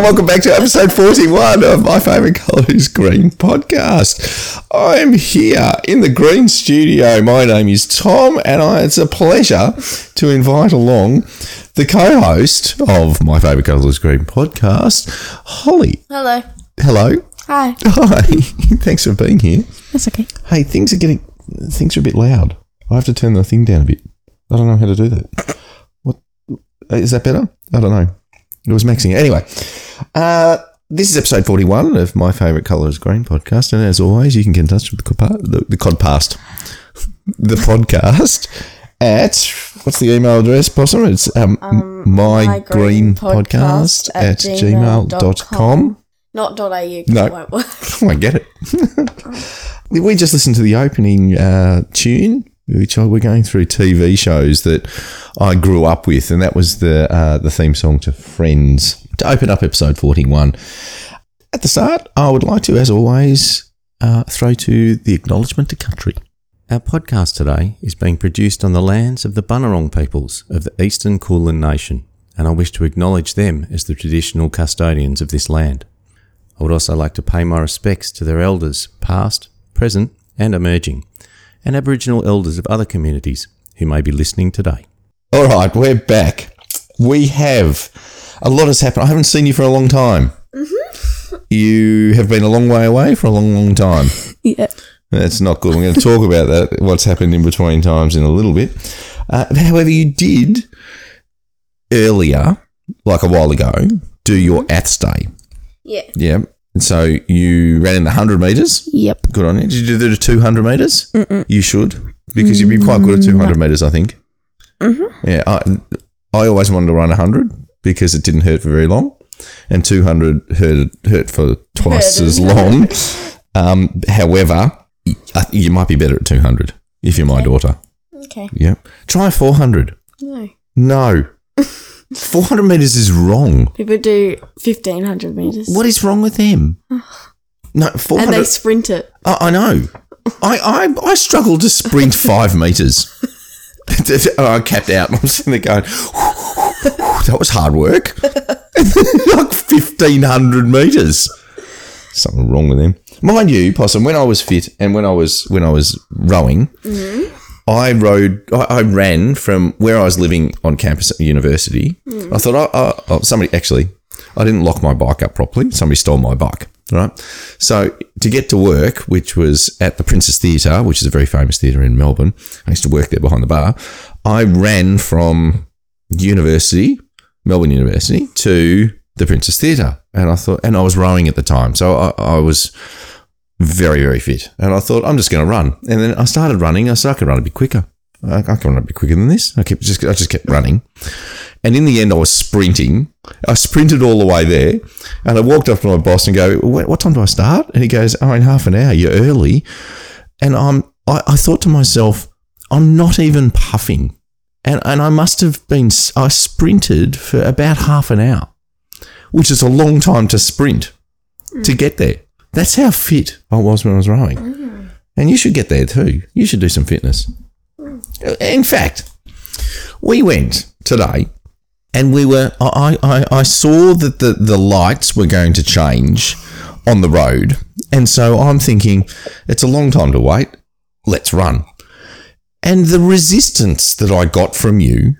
and welcome back to episode 41 of My Favourite Colour is Green podcast. I'm here in the Green studio. My name is Tom, and I, it's a pleasure to invite along the co host of My Favourite Colour is Green podcast, Holly. Hello. Hello. Hi. Hi. Thanks for being here. That's okay. Hey, things are getting, things are a bit loud. I have to turn the thing down a bit. I don't know how to do that. What is that better? I don't know. It was maxing. Anyway, uh, this is episode 41 of My Favourite Colour is Green podcast. And as always, you can get in touch with the, the, the codpast, the podcast at, what's the email address, Possum? It's um, my green podcast at gmail.com. Not .au. No. It won't work. I get it. we just listened to the opening uh, tune, which I, we're going through TV shows that I grew up with, and that was the uh, the theme song to Friends. To open up episode forty one, at the start, I would like to, as always, uh, throw to the acknowledgement to country. Our podcast today is being produced on the lands of the Bunurong peoples of the Eastern Kulin Nation, and I wish to acknowledge them as the traditional custodians of this land. I would also like to pay my respects to their elders, past, present, and emerging, and Aboriginal elders of other communities who may be listening today. All right, we're back. We have a lot has happened. I haven't seen you for a long time. You have been a long way away for a long, long time. Yeah. That's not good. I'm going to talk about that, what's happened in between times in a little bit. Uh, however, you did earlier, like a while ago, do your Aths Day. Yeah. Yeah. And so you ran in the 100 metres. Yep. Good on you. Did you do the 200 metres? You should, because you'd be quite good at 200 metres, I think. Mm-hmm. Yeah. I, I always wanted to run 100 because it didn't hurt for very long, and 200 hurt, hurt for twice Hurt. as long. Um, however, y- I think you might be better at 200 if you're my daughter. Okay. Yeah. Try 400. No. No. 400 metres is wrong. People do 1500 meters. What is wrong with them? No, 400. And they sprint it. I, I know. I, I I struggle to sprint five meters. Oh, I capped out I'm sitting there going, that was hard work. like fifteen hundred meters. Something wrong with them. Mind you, Possum, when I was fit and when I was when I was rowing, mm-hmm. I rode I, I ran from where I was living on campus at university. Hmm. I thought oh, oh, oh, somebody actually I didn't lock my bike up properly. Somebody stole my bike. Right. So to get to work, which was at the Princess Theatre, which is a very famous theatre in Melbourne, I used to work there behind the bar. I ran from university, Melbourne University, to the Princess Theatre. And I thought, and I was rowing at the time. So I, I was very, very fit. And I thought, I'm just going to run. And then I started running. I said, I can run a bit quicker. I, I can run a bit quicker than this. I kept just, I just kept running. And in the end, I was sprinting. I sprinted all the way there. And I walked up to my boss and go, what, what time do I start? And he goes, oh, in half an hour, you're early. And I'm, I, I thought to myself, I'm not even puffing. And, and I must have been, I sprinted for about half an hour, which is a long time to sprint to get there. That's how fit I was when I was rowing. Mm. And you should get there too. You should do some fitness. Mm. In fact, we went today and we were, I, I, I saw that the, the lights were going to change on the road. And so I'm thinking, it's a long time to wait. Let's run. And the resistance that I got from you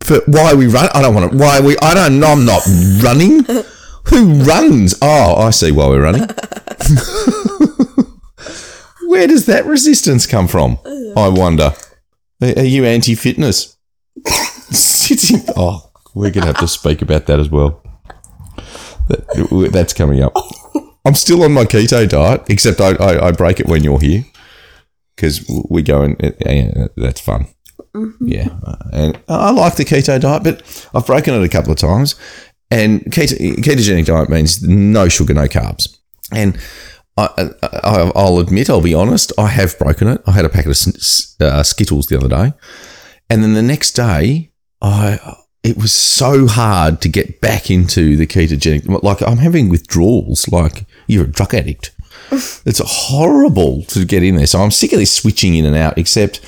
for why we run, I don't want to, why we, I don't know, I'm not running. Who runs? Oh, I see why we're running. Where does that resistance come from? I wonder. Are you anti fitness? Sitting. Oh, we're going to have to speak about that as well. That, that's coming up. I'm still on my keto diet, except I, I, I break it when you're here because we go and yeah, that's fun. Mm-hmm. Yeah, and I like the keto diet, but I've broken it a couple of times. And keto, ketogenic diet means no sugar, no carbs. And I, I, I'll admit, I'll be honest, I have broken it. I had a packet of uh, Skittles the other day, and then the next day, I it was so hard to get back into the ketogenic. Like I'm having withdrawals. Like you're a drug addict. it's horrible to get in there. So I'm sick of this switching in and out. Except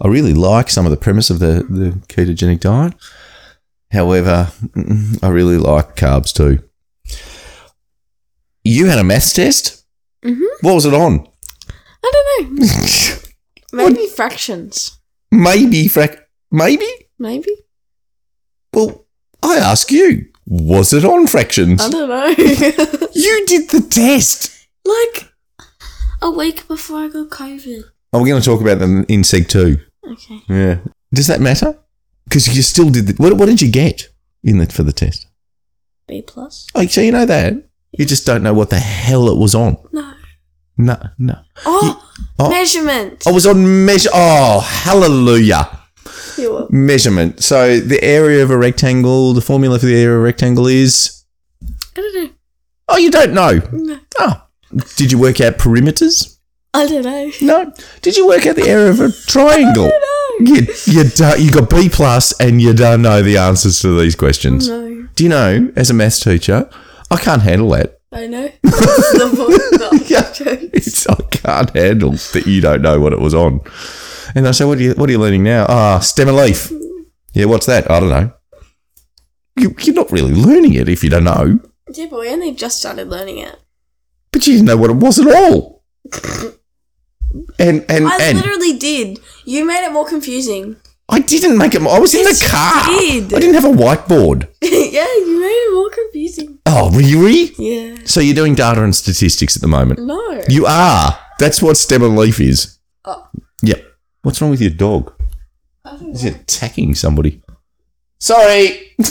I really like some of the premise of the the ketogenic diet. However, mm, I really like carbs too. you had a maths test. Mhm. What was it on? I don't know. Maybe fractions. Maybe frac. Maybe. Maybe. Well, I ask you, was it on fractions? I don't know. You did the test. like a week before I got COVID. Oh, we're going to talk about them in Seg 2. Okay. Yeah. Does that matter? Because you still did the. What, what did you get in the, for the test? B plus? Oh, so you know that. You just don't know what the hell it was on. No. No, no. Oh, oh. measurement. I was on measure. Oh, hallelujah. You Measurement. So the area of a rectangle, the formula for the area of a rectangle is. I don't know. Oh, you don't know. No. Oh. Did you work out perimeters? I don't know. No. Did you work out the area of a triangle? You, you, do, you got B plus and you don't know the answers to these questions. No. Do you know, as a maths teacher, I can't handle that. I know. That's the point. Yeah. It's, I can't handle that you don't know what it was on. And I say, what are you, what are you learning now? Ah, stem and leaf. Yeah, what's that? I don't know. You, you're not really learning it if you don't know. Yeah, but we only just started learning it. But you didn't know what it was at all. And and I and literally did. You made it more confusing. I didn't make it. More, I was in Yes, the you car. did. I didn't have a whiteboard. yeah, you made it more confusing. Oh, really? Yeah. So you're doing data and statistics at the moment. No. You are. That's what stem and leaf is. Oh. Yep. What's wrong with your dog? Is it attacking somebody? Sorry.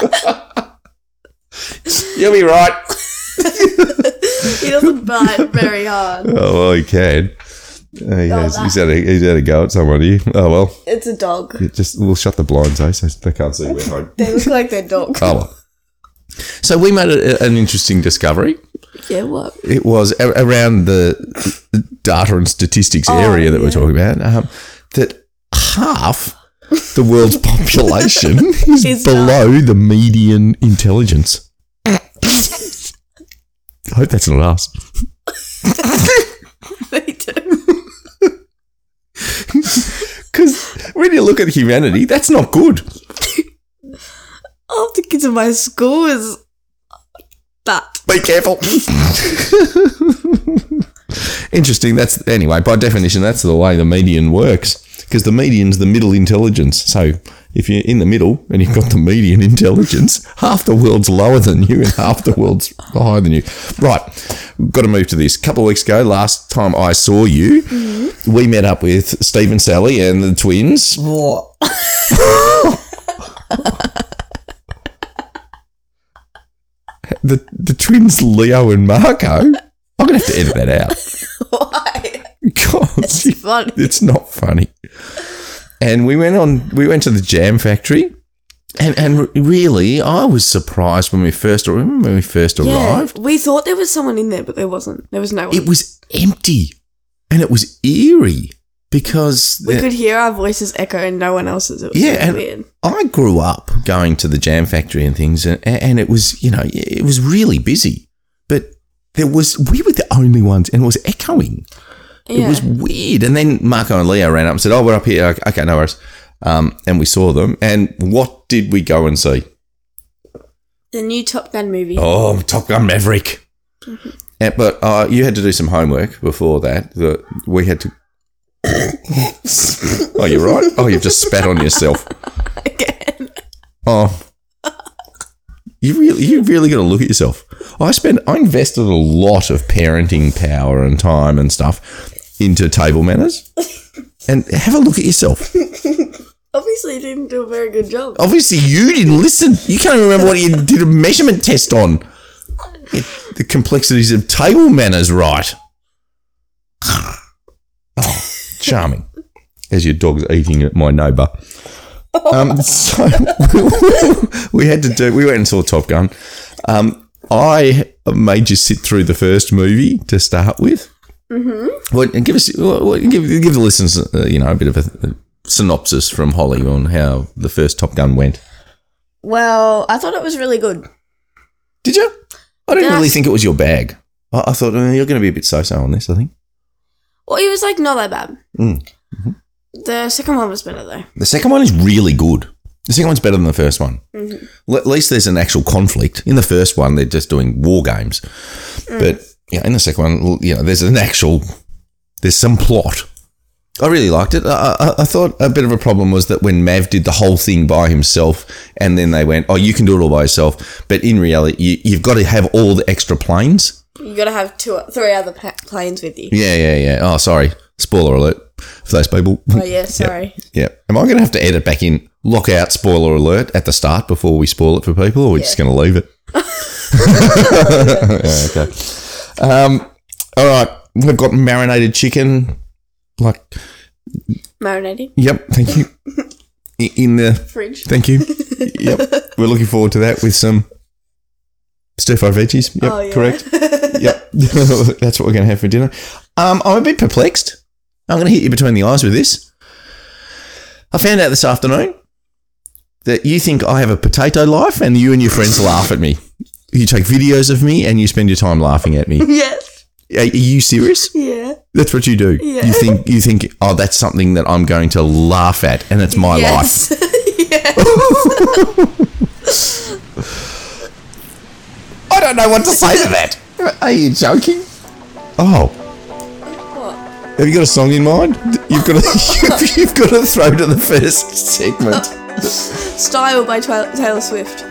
You'll be right. he doesn't bite very hard. Oh, well, he can. Uh, he has, that- he's, had a, he's had a go at somebody. Oh, well. It's a dog. It Just We'll shut the blinds, eh, so they can't see we're home. They look like their dog. Oh, well. So we made a, an interesting discovery. Yeah, what? It was a- around the data and statistics Oh, area that we're talking about. Um, that half the world's population is Is below the median intelligence. I hope that's not us. They do. Because when you look at humanity, that's not good. All the kids in my school is that. Be careful. Interesting. That's anyway. By definition, that's the way the median works. Because the median's the middle intelligence. So if you're in the middle and you've got the median intelligence, half the world's lower than you and half the world's higher than you. Right. We've got to move to this. A couple of weeks ago, last time I saw you, mm-hmm. we met up with Steve and Sally and the twins. What? The the twins Leo and Marco. I'm gonna have to edit that out. Why? God, It's funny. it's not funny. And we went on. We went to the Jam Factory, and and really, I was surprised when we first remember when we first Yeah, arrived. we thought there was someone in there, but there wasn't. There was no one. It was empty, and it was eerie because we the- could hear our voices echo and no one else's. It was Yeah, yeah, and- weird. I grew up going to the Jam Factory and things, and, and it was you know it was really busy, but there was we were the only ones, and it was echoing. Yeah. It was weird. And then Marco and Leo ran up and said, "Oh, we're up here. Okay, Okay, no worries." Um, and we saw them. And what did we go and see? the new Top Gun movie. Oh, Top Gun Maverick. And- but uh, you had to do some homework before that. The, we had to. oh, you're right. Oh, you've just spat on yourself. Again. Oh, you really, you really got to look at yourself. I spent, I invested a lot of parenting power and time and stuff into table manners. And have a look at yourself. Obviously, you didn't do a very good job. Obviously, you didn't listen. You can't remember what you did a measurement test on. Get the complexities of table manners right. Oh, charming. As your dog's eating at my neighbour. Um, so we had to do. We went and saw Top Gun. Um, I made you sit through the first movie to start with. Mm-hmm. What, and give us, what, what- give, give the listeners, uh, you know, a bit of a, a synopsis from Holly on how the first Top Gun went. Well, I thought it was really good. Did you? I didn't really Yes. think it was your bag. I, I thought uh, you're going to be a bit so-so on this. I think Well, it was like not that bad. Mm. The second one was better though. the second one is really good. The second one's better than the first one. L- at least there's an actual conflict. In the first one, they're just doing war games, but yeah, in the second one, you know, there's an actual, there's some plot. I really liked it. I, I, I thought a bit of a problem was that when Mav did the whole thing by himself, and then they went, "Oh, you can do it all by yourself," but in reality, you, you've got to have all the extra planes. You gotta have two, three other pa- planes with you. Yeah, yeah, yeah. Oh, sorry. Spoiler alert for those people. Oh yeah, sorry. Yeah. Am I going to have to edit back in lockout spoiler alert at the start before we spoil it for people, or are we just going to leave it? Yeah, okay. Um, all right. We've got marinated chicken. Like, Marinating yep. Thank you. In the fridge. thank you. Yep. We're looking forward to that with some stir fried veggies. Yep. Oh, yeah. Correct. Yep. That's what we're going to have for dinner. Um, I'm a bit perplexed. I'm going to hit you between the eyes with this. I found out this afternoon that you think I have a potato life and you and your friends laugh at me. You take videos of me and you spend your time laughing at me. yes. Are you serious? Yeah. That's what you do. Yeah. You think you think oh that's something that I'm going to laugh at and it's my life. Yes. I don't know what to say to that. Are you joking? Oh, what? have you got a song in mind? You've got to you've got to throw to the first segment. Style by Taylor Swift.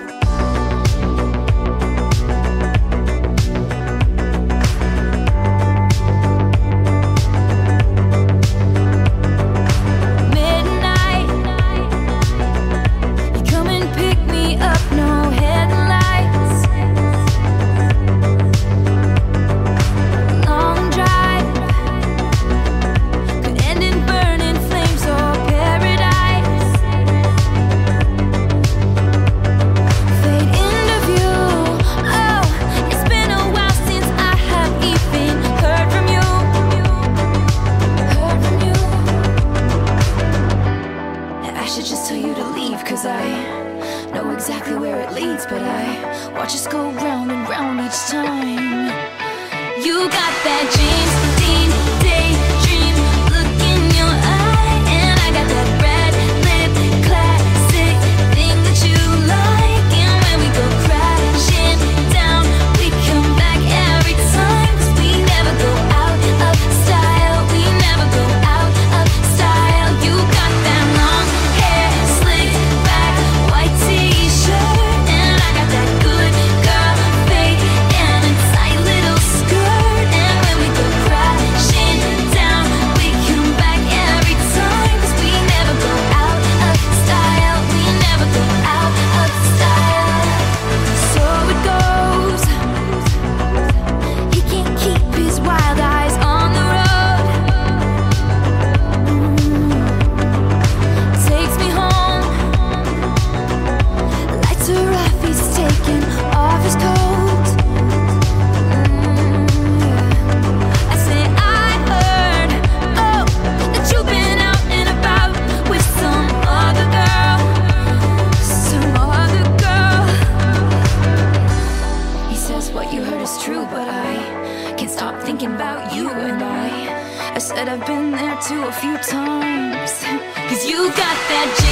Us go round and round each time. You got that James too a few times. Cause you got that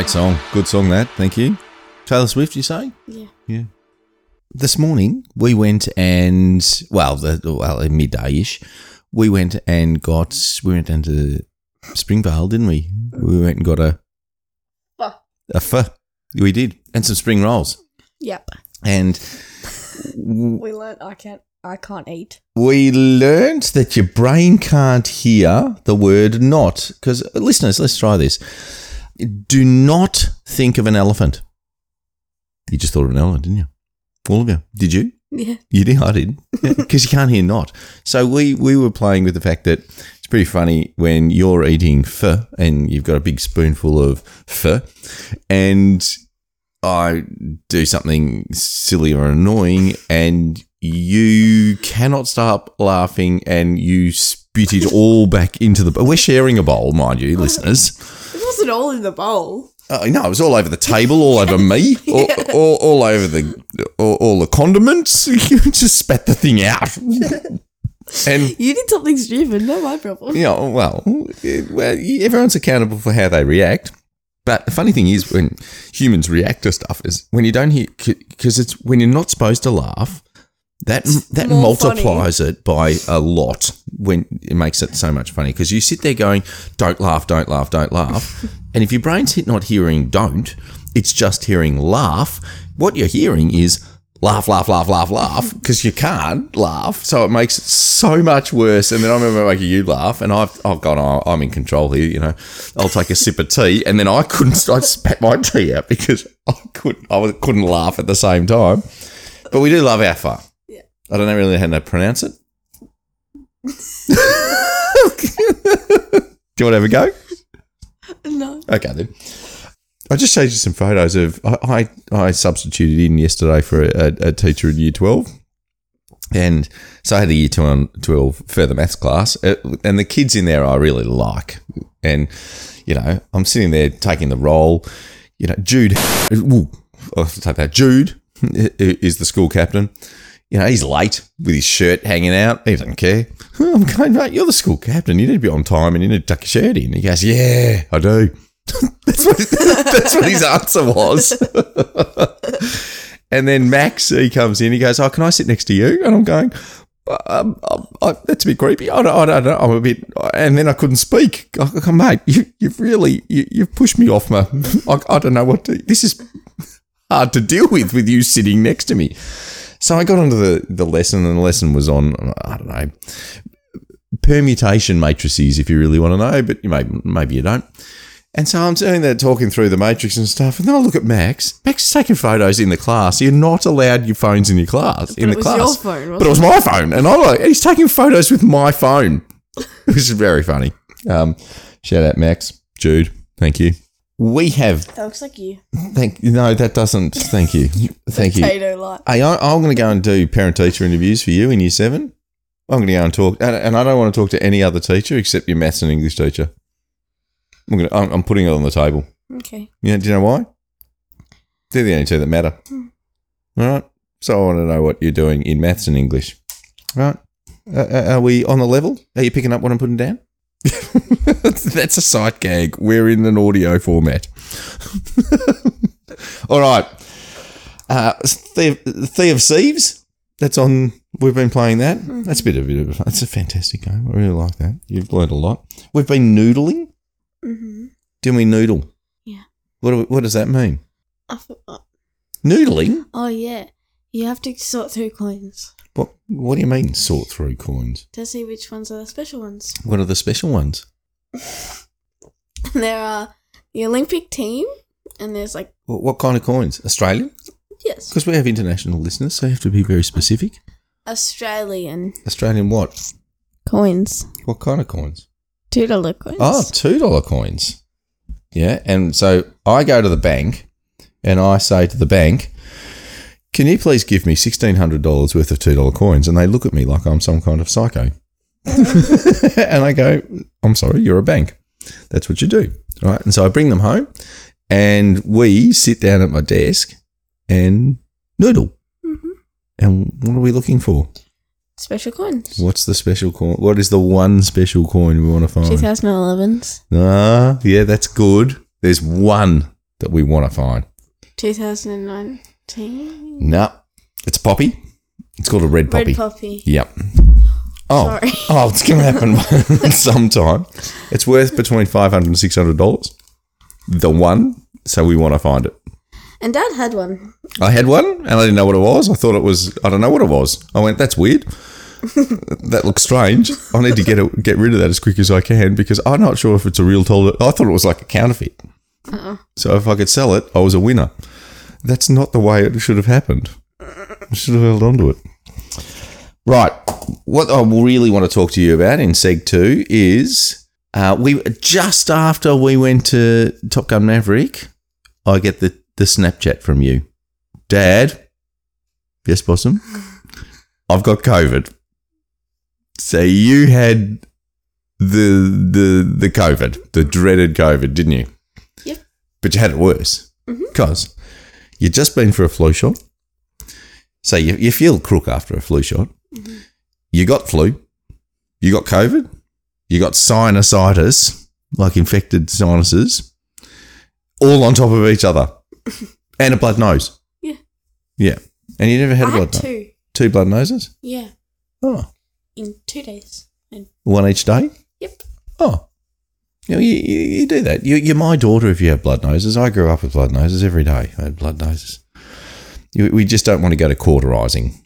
Great song. Good song, that. Thank you. Taylor Swift, you say? Yeah. Yeah. This morning, we went and, well, the, well midday ish, we went and got, we went down to Springvale, didn't we? We went and got a, Pho. a pho. We did. And some spring rolls. Yep. And We learnt I can't. I can't eat. we learned that your brain can't hear the word not. Because, listeners, let's try this. Do not think of an elephant. You just thought of an elephant, didn't you? All of you. Did you? Yeah. You did? I did. Because you can't hear not. So we, we were playing with the fact that it's pretty funny when you're eating pho and you've got a big spoonful of pho and I do something silly or annoying and you cannot stop laughing and you spit it all back into the. We're sharing a bowl, mind you, listeners. It wasn't all in the bowl. Uh, no, it was all over the table, all over me, all, all, all over the all, all the condiments. You just spat the thing out, and You did something stupid. Not my problem. you know, well, eh, well, everyone's accountable for how they react. But the funny thing is, when humans react to stuff, is when you don't hear because it's when you're not supposed to laugh. That that multiplies it by a lot when it makes it so much funny because you sit there going, "Don't laugh, don't laugh, don't laugh," and if your brain's hit not hearing "don't," it's just hearing "laugh." What you're hearing is laugh, laugh, laugh, laugh, laugh because you can't laugh, so it makes it so much worse. And then I remember making you laugh, and I've I've gone, oh, I'm in control here. You know, I'll take a sip of tea, and then I couldn't. I spat my tea out because I couldn't. I couldn't laugh at the same time. But we do love our fun. I don't know really how to pronounce it. do you want to have a go? No. Okay then. I just showed you some photos of I I, I substituted in yesterday for a, a teacher in year twelve, and so I had a year 12 12 further maths class, uh, and the kids in there I really like, and you know I'm sitting there taking the role, you know Jude, ooh, I'll take that Jude is the school captain. You know, he's late with his shirt hanging out. He doesn't care. I'm going, mate, you're the school captain. You need to be on time and you need to tuck your shirt in. He goes, yeah, I do. that's, what, that's what his answer was. and then Max, he comes in. He goes, oh, can I sit next to you? And I'm going, um, um, I, that's a bit creepy. I don't, I don't know. I'm a bit, and then I couldn't speak. I go, mate, you, you've really, you, you've pushed me off my, I, I don't know what to, this is hard to deal with, with you sitting next to me. So I got onto the, the lesson, and the lesson was on, I don't know, permutation matrices, if you really want to know, but you may, maybe you don't. And so I'm sitting there talking through the matrix and stuff, and then I look at Max. Max is taking photos in the class. You're not allowed your phones in your class. in it the was class, your phone, but it was my phone, and I'm like. He's taking photos with my phone, which is very funny. Um, shout out Max, Jude, thank you. We have That looks like you. thank no, that doesn't. Thank you, thank you. Potato light. Hey, I, I'm going to go and do parent teacher interviews for you in year seven. I'm going to go and talk, and, and I don't want to talk to any other teacher except your maths and English teacher. I'm going to, I'm, I'm putting it on the table. Okay. Yeah, do you know why? They're the only two that matter. All right. So I want to know what you're doing in maths and English. All right. Uh, are we on the level? Are you picking up what I'm putting down? That's a sight gag. We're in an audio format. All right. Uh, Thea, Thea of Thieves. That's on. We've been playing that. That's a bit of a bit of. It's a fantastic game. I really like that. You've learned a lot. We've been noodling. Mm-hmm. Do we noodle? Yeah. What do- What does that mean? I forgot. Noodling? Oh yeah, you have to sort through coins What What do you mean sort through coins? to see which ones are the special ones. What are the special ones? there are the Olympic team, and there's like What, what kind of coins? Australian? yes, Because we have international listeners, so you have to be very specific. Australian Australian what? coins, What kind of coins? two dollar coins. Oh, two dollar coins. Yeah, and so I go to the bank, and I say to the bank, "Can you please give me sixteen hundred dollars worth of two dollar coins?" And they look at me like I'm some kind of psycho, and I go, "I'm sorry, you're a bank. That's what you do, right?" And so I bring them home, and we sit down at my desk and noodle. And what are we looking for? special coins. What's the special coin? What is the one special coin we want to find? 2011s. Ah, yeah, that's good. There's one that we want to find? 2019. No, it's a poppy. It's called a red poppy. Red poppy. Yep. Oh, Sorry. oh, it's going to happen sometime. It's worth between five hundred and six hundred dollars. The one, so we want to find it. And Dad had one. I had one, and I didn't know what it was. I thought it was. I don't know what it was. I went, "That's weird. that looks strange. I need to get it, get rid of that as quick as I can because I'm not sure if it's a real toilet. I thought it was like a counterfeit. Uh-uh. So if I could sell it, I was a winner. That's not the way it should have happened. I should have held on to it. Right. What I really want to talk to you about in Seg 2 is uh, we just after we went to Top Gun Maverick, I get the, the Snapchat from you. Dad, yes, Possum, I've got COVID. So you had the the the COVID, the dreaded COVID, didn't you? Yep. But you had it worse because you'd just been for a flu shot. So you, you feel crook after a flu shot. Mm-hmm. You got flu. You got COVID. You got sinusitis, like infected sinuses, all on top of each other, and a blood nose. Yeah. Yeah. And you never had I a blood had nose. two. Two blood noses? Yeah. Oh. In two days. And One each day? yep. Oh. You, know, you, you, you do that. You, you're my daughter if you have blood noses. I grew up with blood noses every day. I had blood noses. You, we just don't want to go to cauterizing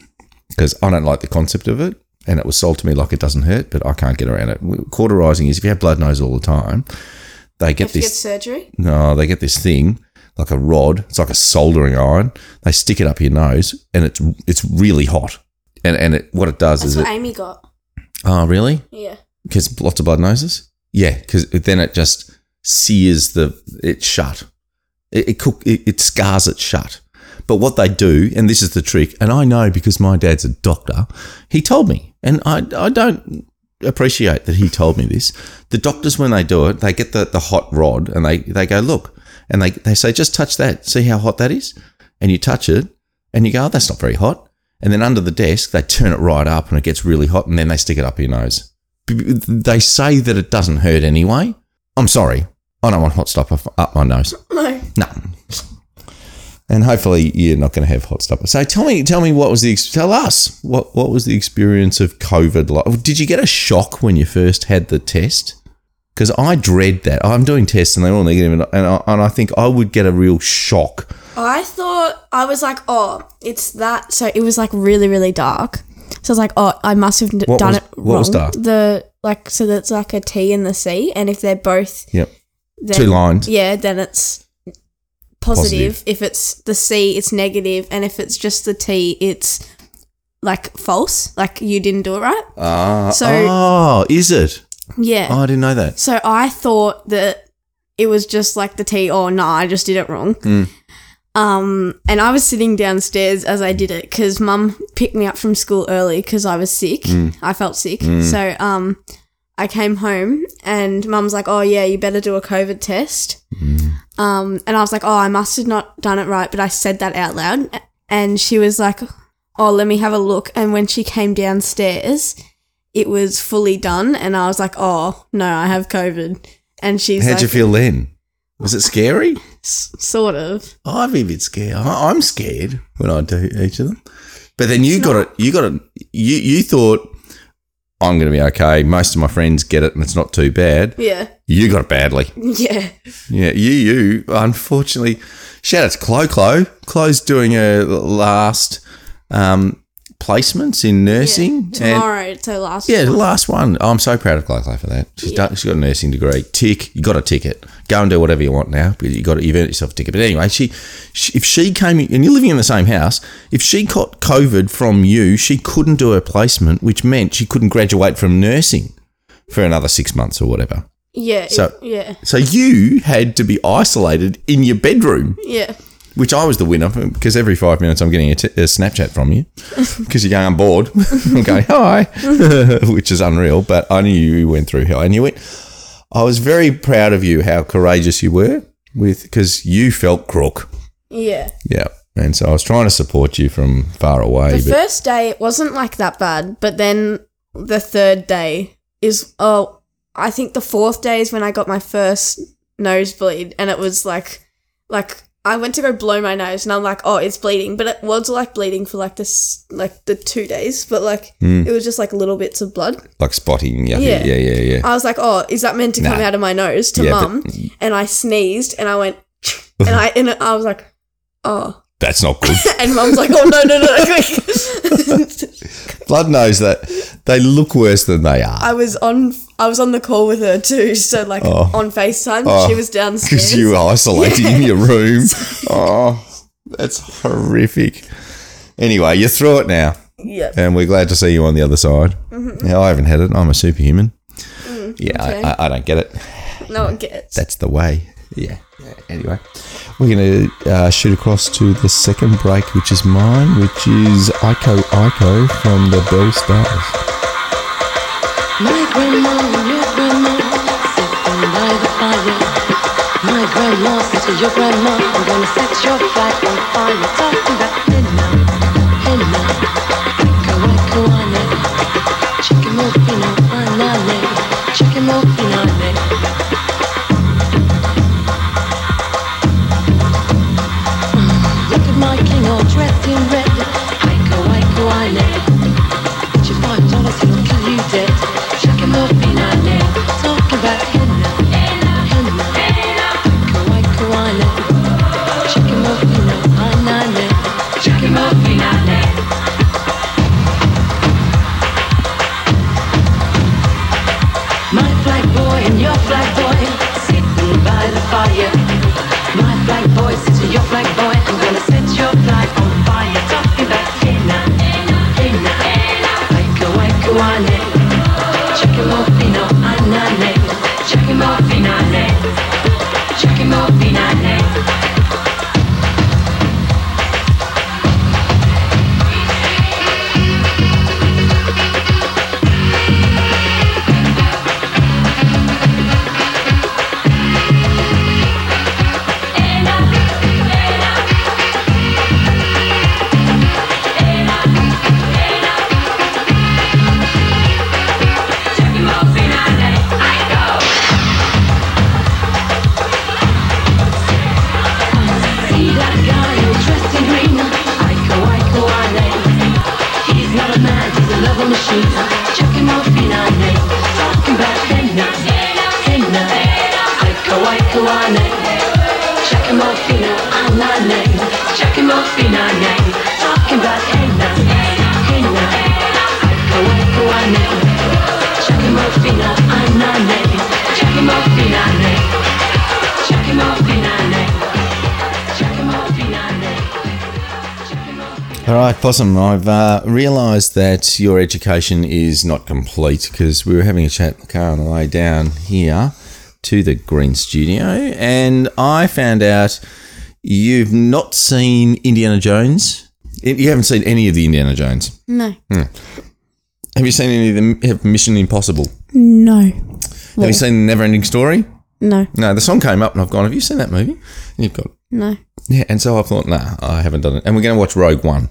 because I don't like the concept of it. And it was sold to me like it doesn't hurt, but I can't get around it. Cauterizing is if you have blood nose all the time, they get to get this. surgery. No, they get this thing like a rod. It's like a soldering iron. They stick it up your nose, and it's it's really hot. And and it, what it does That's is what it. Amy got. Oh, really? Yeah. Because lots of blood noses. Yeah, because then it just sears the it shut. It it, cook, it it scars it shut. But what they do, and this is the trick, and I know because my dad's a doctor, he told me, and I I don't appreciate that he told me this. The doctors when they do it, they get the, the hot rod and they, they go, look, and they, they say, just touch that. See how hot that is? And you touch it and you go, oh, that's not very hot. And then under the desk, they turn it right up and it gets really hot and then they stick it up your nose. They say that it doesn't hurt anyway. I'm sorry. I don't want hot stuff up- my nose. No. No. And hopefully you're not going to have hot stuff. So tell me, tell me what was the tell us what what was the experience of COVID like? Did you get a shock when you first had the test? Because I dread that. I'm doing tests and they're all negative, and and I, and I think I would get a real shock. I thought I was like, oh, it's that. So it was like really, really dark. So I was like, oh, I must have What done was- it wrong. what was dark? The like, so that's like a T and the C, and if they're both Yep. then, Two lines. yeah, then it's positive. Positive. If it's the C, it's negative, and if it's just the T, it's like false. Like you didn't do it right. Ah. So- oh, is it? Yeah. Oh, I didn't know that. So I thought that it was just like the T. Oh no, I just did it wrong. Mm. Um, and I was sitting downstairs as I did it because Mum picked me up from school early because I was sick. Mm. I felt sick, so um, I came home and Mum's like, "Oh yeah, you better do a COVID test." Mm. Um, and I was like, "Oh, I must have not done it right," but I said that out loud, and she was like, "Oh, let me have a look." And when she came downstairs, it was fully done, and I was like, "Oh no, I have COVID." And she's How'd like, you feel then? Was it scary? "S- "Sort of." I'd be a bit scared. I- I'm scared when I do each of them. But then you got it. You got it. You you thought I'm going to be okay. Most of my friends get it, and it's not too bad. Yeah, You got it badly. yeah. Yeah, you you. Unfortunately, shout out to Chloe. Chloe. Chloe's doing her last um, placements in nursing. and- Tomorrow, so last. yeah, the last one. Oh, I'm so proud of Chloe for that. She's Yeah. done. She's got a nursing degree. Tick. You got a ticket. Go and do whatever you want now. But you got. You've earned yourself a ticket. But anyway, she, she, if she came and you're living in the same house, if she caught COVID from you, she couldn't do her placement, which meant she couldn't graduate from nursing for another six months or whatever. Yeah. So- it- yeah. So you had to be isolated in your bedroom, Yeah. Which I was the winner because every five minutes I'm getting a, t- a Snapchat from you because you're going, I'm bored. I'm going, hi, which is unreal. But I knew you went through hell. And you went, I was very proud of you how courageous you were with because you felt crook. Yeah. Yeah. And so I was trying to support you from far away. The first day it wasn't like that bad, but then the third day is oh, I think the fourth day is when I got my first nosebleed, and it was like, like I went to go blow my nose and I'm like, oh, it's bleeding, but it was like bleeding for like this, like the two days, but like Hmm. it was just like little bits of blood. Like spotting. Yeah. Yeah. Yeah. Yeah. Yeah. I was like, oh, is that meant to come out of my nose to Yeah, mum? And I sneezed and I went, and I and I was like, oh, That's not good. and mum's like, oh no no no. No. Blood knows that they look worse than they are. I was on I was on the call with her too, so like Oh. on Facetime, Oh. she was downstairs. Because you were isolated in your room. Oh, that's horrific. Anyway, you're through it now. yeah. and we're glad to see you on the other side. Mm-hmm. Now, I haven't had it. I'm a superhuman. Mm, yeah, okay. I, I, I don't get it. No one gets. That's the way. Yeah. yeah. Anyway, we're going to uh, shoot across to the second break, which is mine, which is Iko Iko from the Belle Stars. My grandma grandma sitting by the fire. My grandma said to your grandma, I'm gonna set your on fire. Talking about henna, henna, iko iko ane, chicken anane, chicken ane. Love machine. Check him off in ane. Talking about henna, henna. Aiko aiko ane. Check off in ane. Check him off in ane. Talking about All right, Possum, I've uh, realised that your education is not complete because we were having a chat in the car on the way down here to the Green Studio, and I found out you've not seen Indiana Jones. You haven't seen any of the Indiana Jones. no. Have you seen any of the Mission Impossible? No. Have you seen Never Ending Story? No. No, the song came up and I've gone, Have you seen that movie? And you've gone, No. Yeah, and so I thought, Nah, I haven't done it. And we're going to watch Rogue One.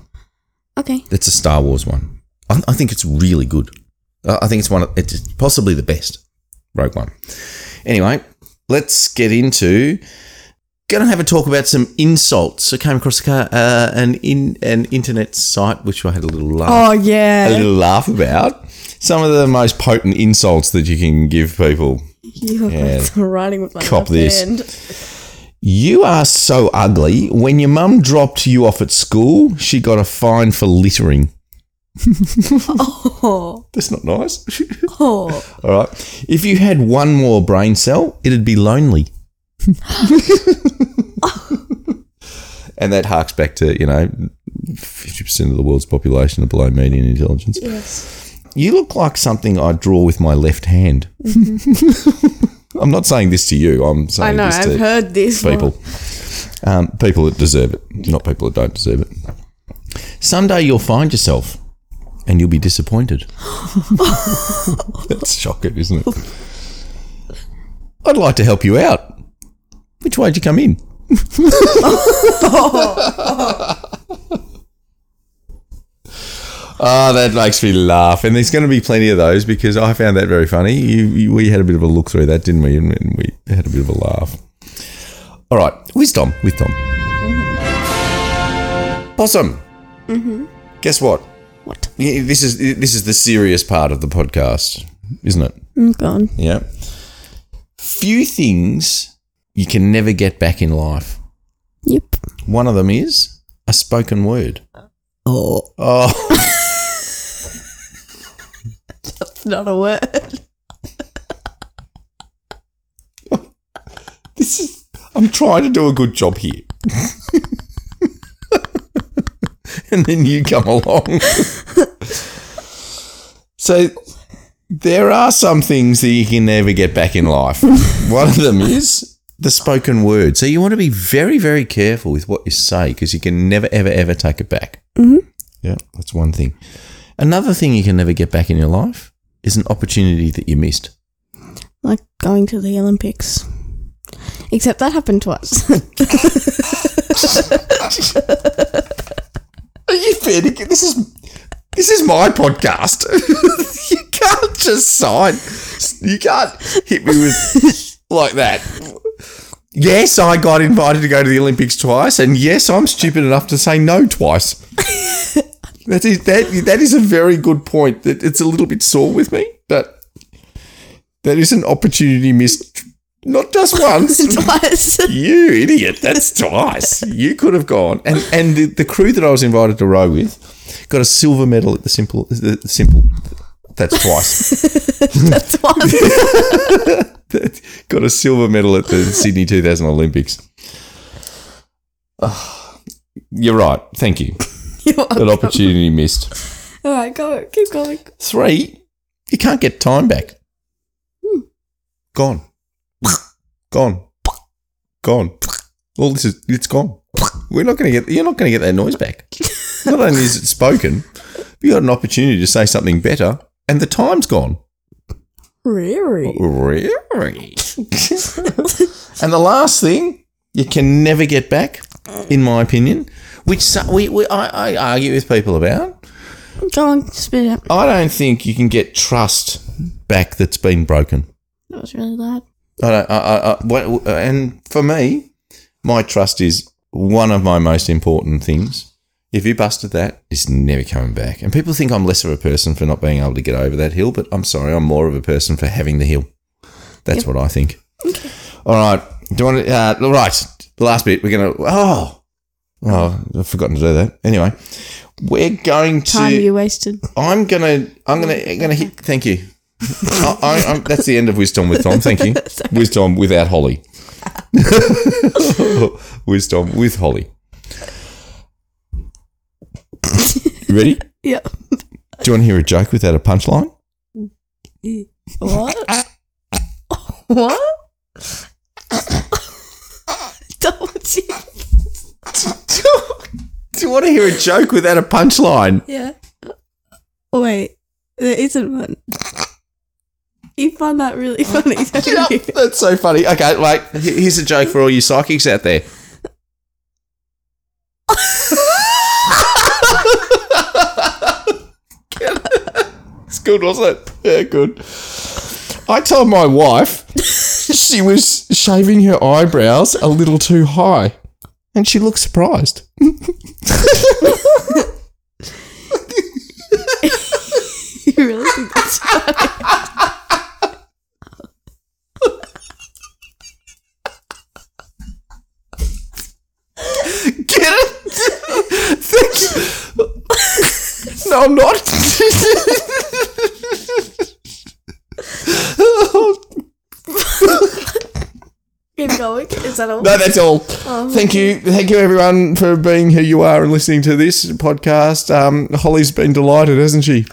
Okay. It's a Star Wars one. I, I think it's really good. I I think it's one. Of, it's possibly the best. Rogue One. Anyway, let's get into. Going to have a talk about some insults. I came across a car, uh, an in an internet site which I had a little laugh, Oh yeah. a yeah. little laugh about. Some of the most potent insults that you can give people. You Yeah. writing with my Cop this. hand. You are so ugly. When your mum dropped you off at school, she got a fine for littering. Oh. That's not nice. Oh. All right. If you had one more brain cell, it'd be lonely. and that harks back to, you know, 50% of the world's population are below median intelligence. Yes. You look like something I draw with my left hand. I'm not saying this to you. I'm saying I know. this I've to heard this. people. Um, people that deserve it, not people that don't deserve it. Someday you'll find yourself and you'll be disappointed. That's shocking, isn't it? I'd like to help you out. Which way'd you come in? Oh, that makes me laugh, and there's going to be plenty of those because I found that very funny. You, you, we had a bit of a look through that, didn't we? And we had a bit of a laugh. All right, wisdom, wisdom. Possum. Mm-hmm. Guess what? What? Yeah, This is this is the serious part of the podcast, isn't it? I'm gone. Yeah. Few things you can never get back in life. Yep. One of them is a spoken word. Oh, Oh, not a word. this is. I'm trying to do a good job here. and then you come along. so there are some things that you can never get back in life. One of them is the spoken word. So you want to be very, very careful with what you say because you can never, ever, ever take it back. Mhm. Yeah, that's one thing. Another thing you can never get back in your life is an opportunity that you missed. Like going to the Olympics. Except that happened twice. Are you fair to get this is this is my podcast. you can't just sign. You can't hit me with like that. Yes, I got invited to go to the Olympics twice, and yes, I'm stupid enough to say no twice. that is that that is a very good point. That it's a little bit sore with me, but that is an opportunity missed. Not just once, twice. you idiot! That's twice. You could have gone, and and the, the crew that I was invited to row with got a silver medal at the simple. The, the simple. That's twice. That's one. got a silver medal at the Sydney 2000 Olympics. Ah, you're right. Thank you. You're That opportunity missed. All right, go. Keep going. Three. You can't get time back. Hmm. Gone. Gone. Gone. All this is it's gone. We're not going to get. You're not going to get that noise back. Not only is it spoken, but you got an opportunity to say something better, and the time's gone. Really? Oh, really? and the last thing you can never get back, in my opinion, which so- we, we I, I argue with people about. Go on, spit it out. I don't think you can get trust back that's been broken. That was really loud. I don't, I, I, I, what- and for me, my trust is one of my most important things. If you busted that, it's never coming back. And people think I'm less of a person for not being able to get over that hill, but I'm sorry, I'm more of a person for having the hill. That's what I think. Okay. All right. Do you want to, uh, right. The last bit, we're going to, oh, oh, I've forgotten to do that. Anyway, we're going to. Time you wasted. I'm gonna, I'm gonna, I'm gonna hit. Thank you. I, I, that's the end of wisdom with Tom. Thank you. Wisdom without Holly. wisdom with Holly. You ready? Yeah. Do you want to hear a joke without a punchline? What? what? Don't you? Do you want to hear a joke without a punchline? Yeah. Oh, wait, there isn't one. You find that really funny, don't you? That's so funny. Okay, like he- here's a joke for all you psychics out there. it's good, wasn't it? Yeah, good. I told my wife she was shaving her eyebrows a little too high, and she looked surprised. You really think that's funny? Get it? Thank you. No, I'm not. Keep going. Is that all? No, that's all. Thank you. Thank you, everyone, for being who you are and listening to this podcast. Um, Holly's been delighted, hasn't she?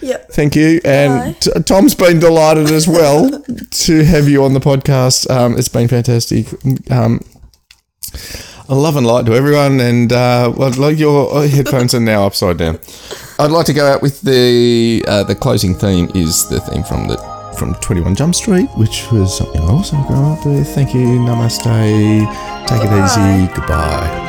Yep. Thank you. And t- Tom's been delighted as well to have you on the podcast. Um, it's been fantastic. Um, a love and light to everyone. And uh, well, like your headphones are now upside down. I'd like to go out with the uh, the closing theme is the theme from the from 21 Jump Street, which was something I also grew up with. Thank you. Namaste. Take it easy. Goodbye.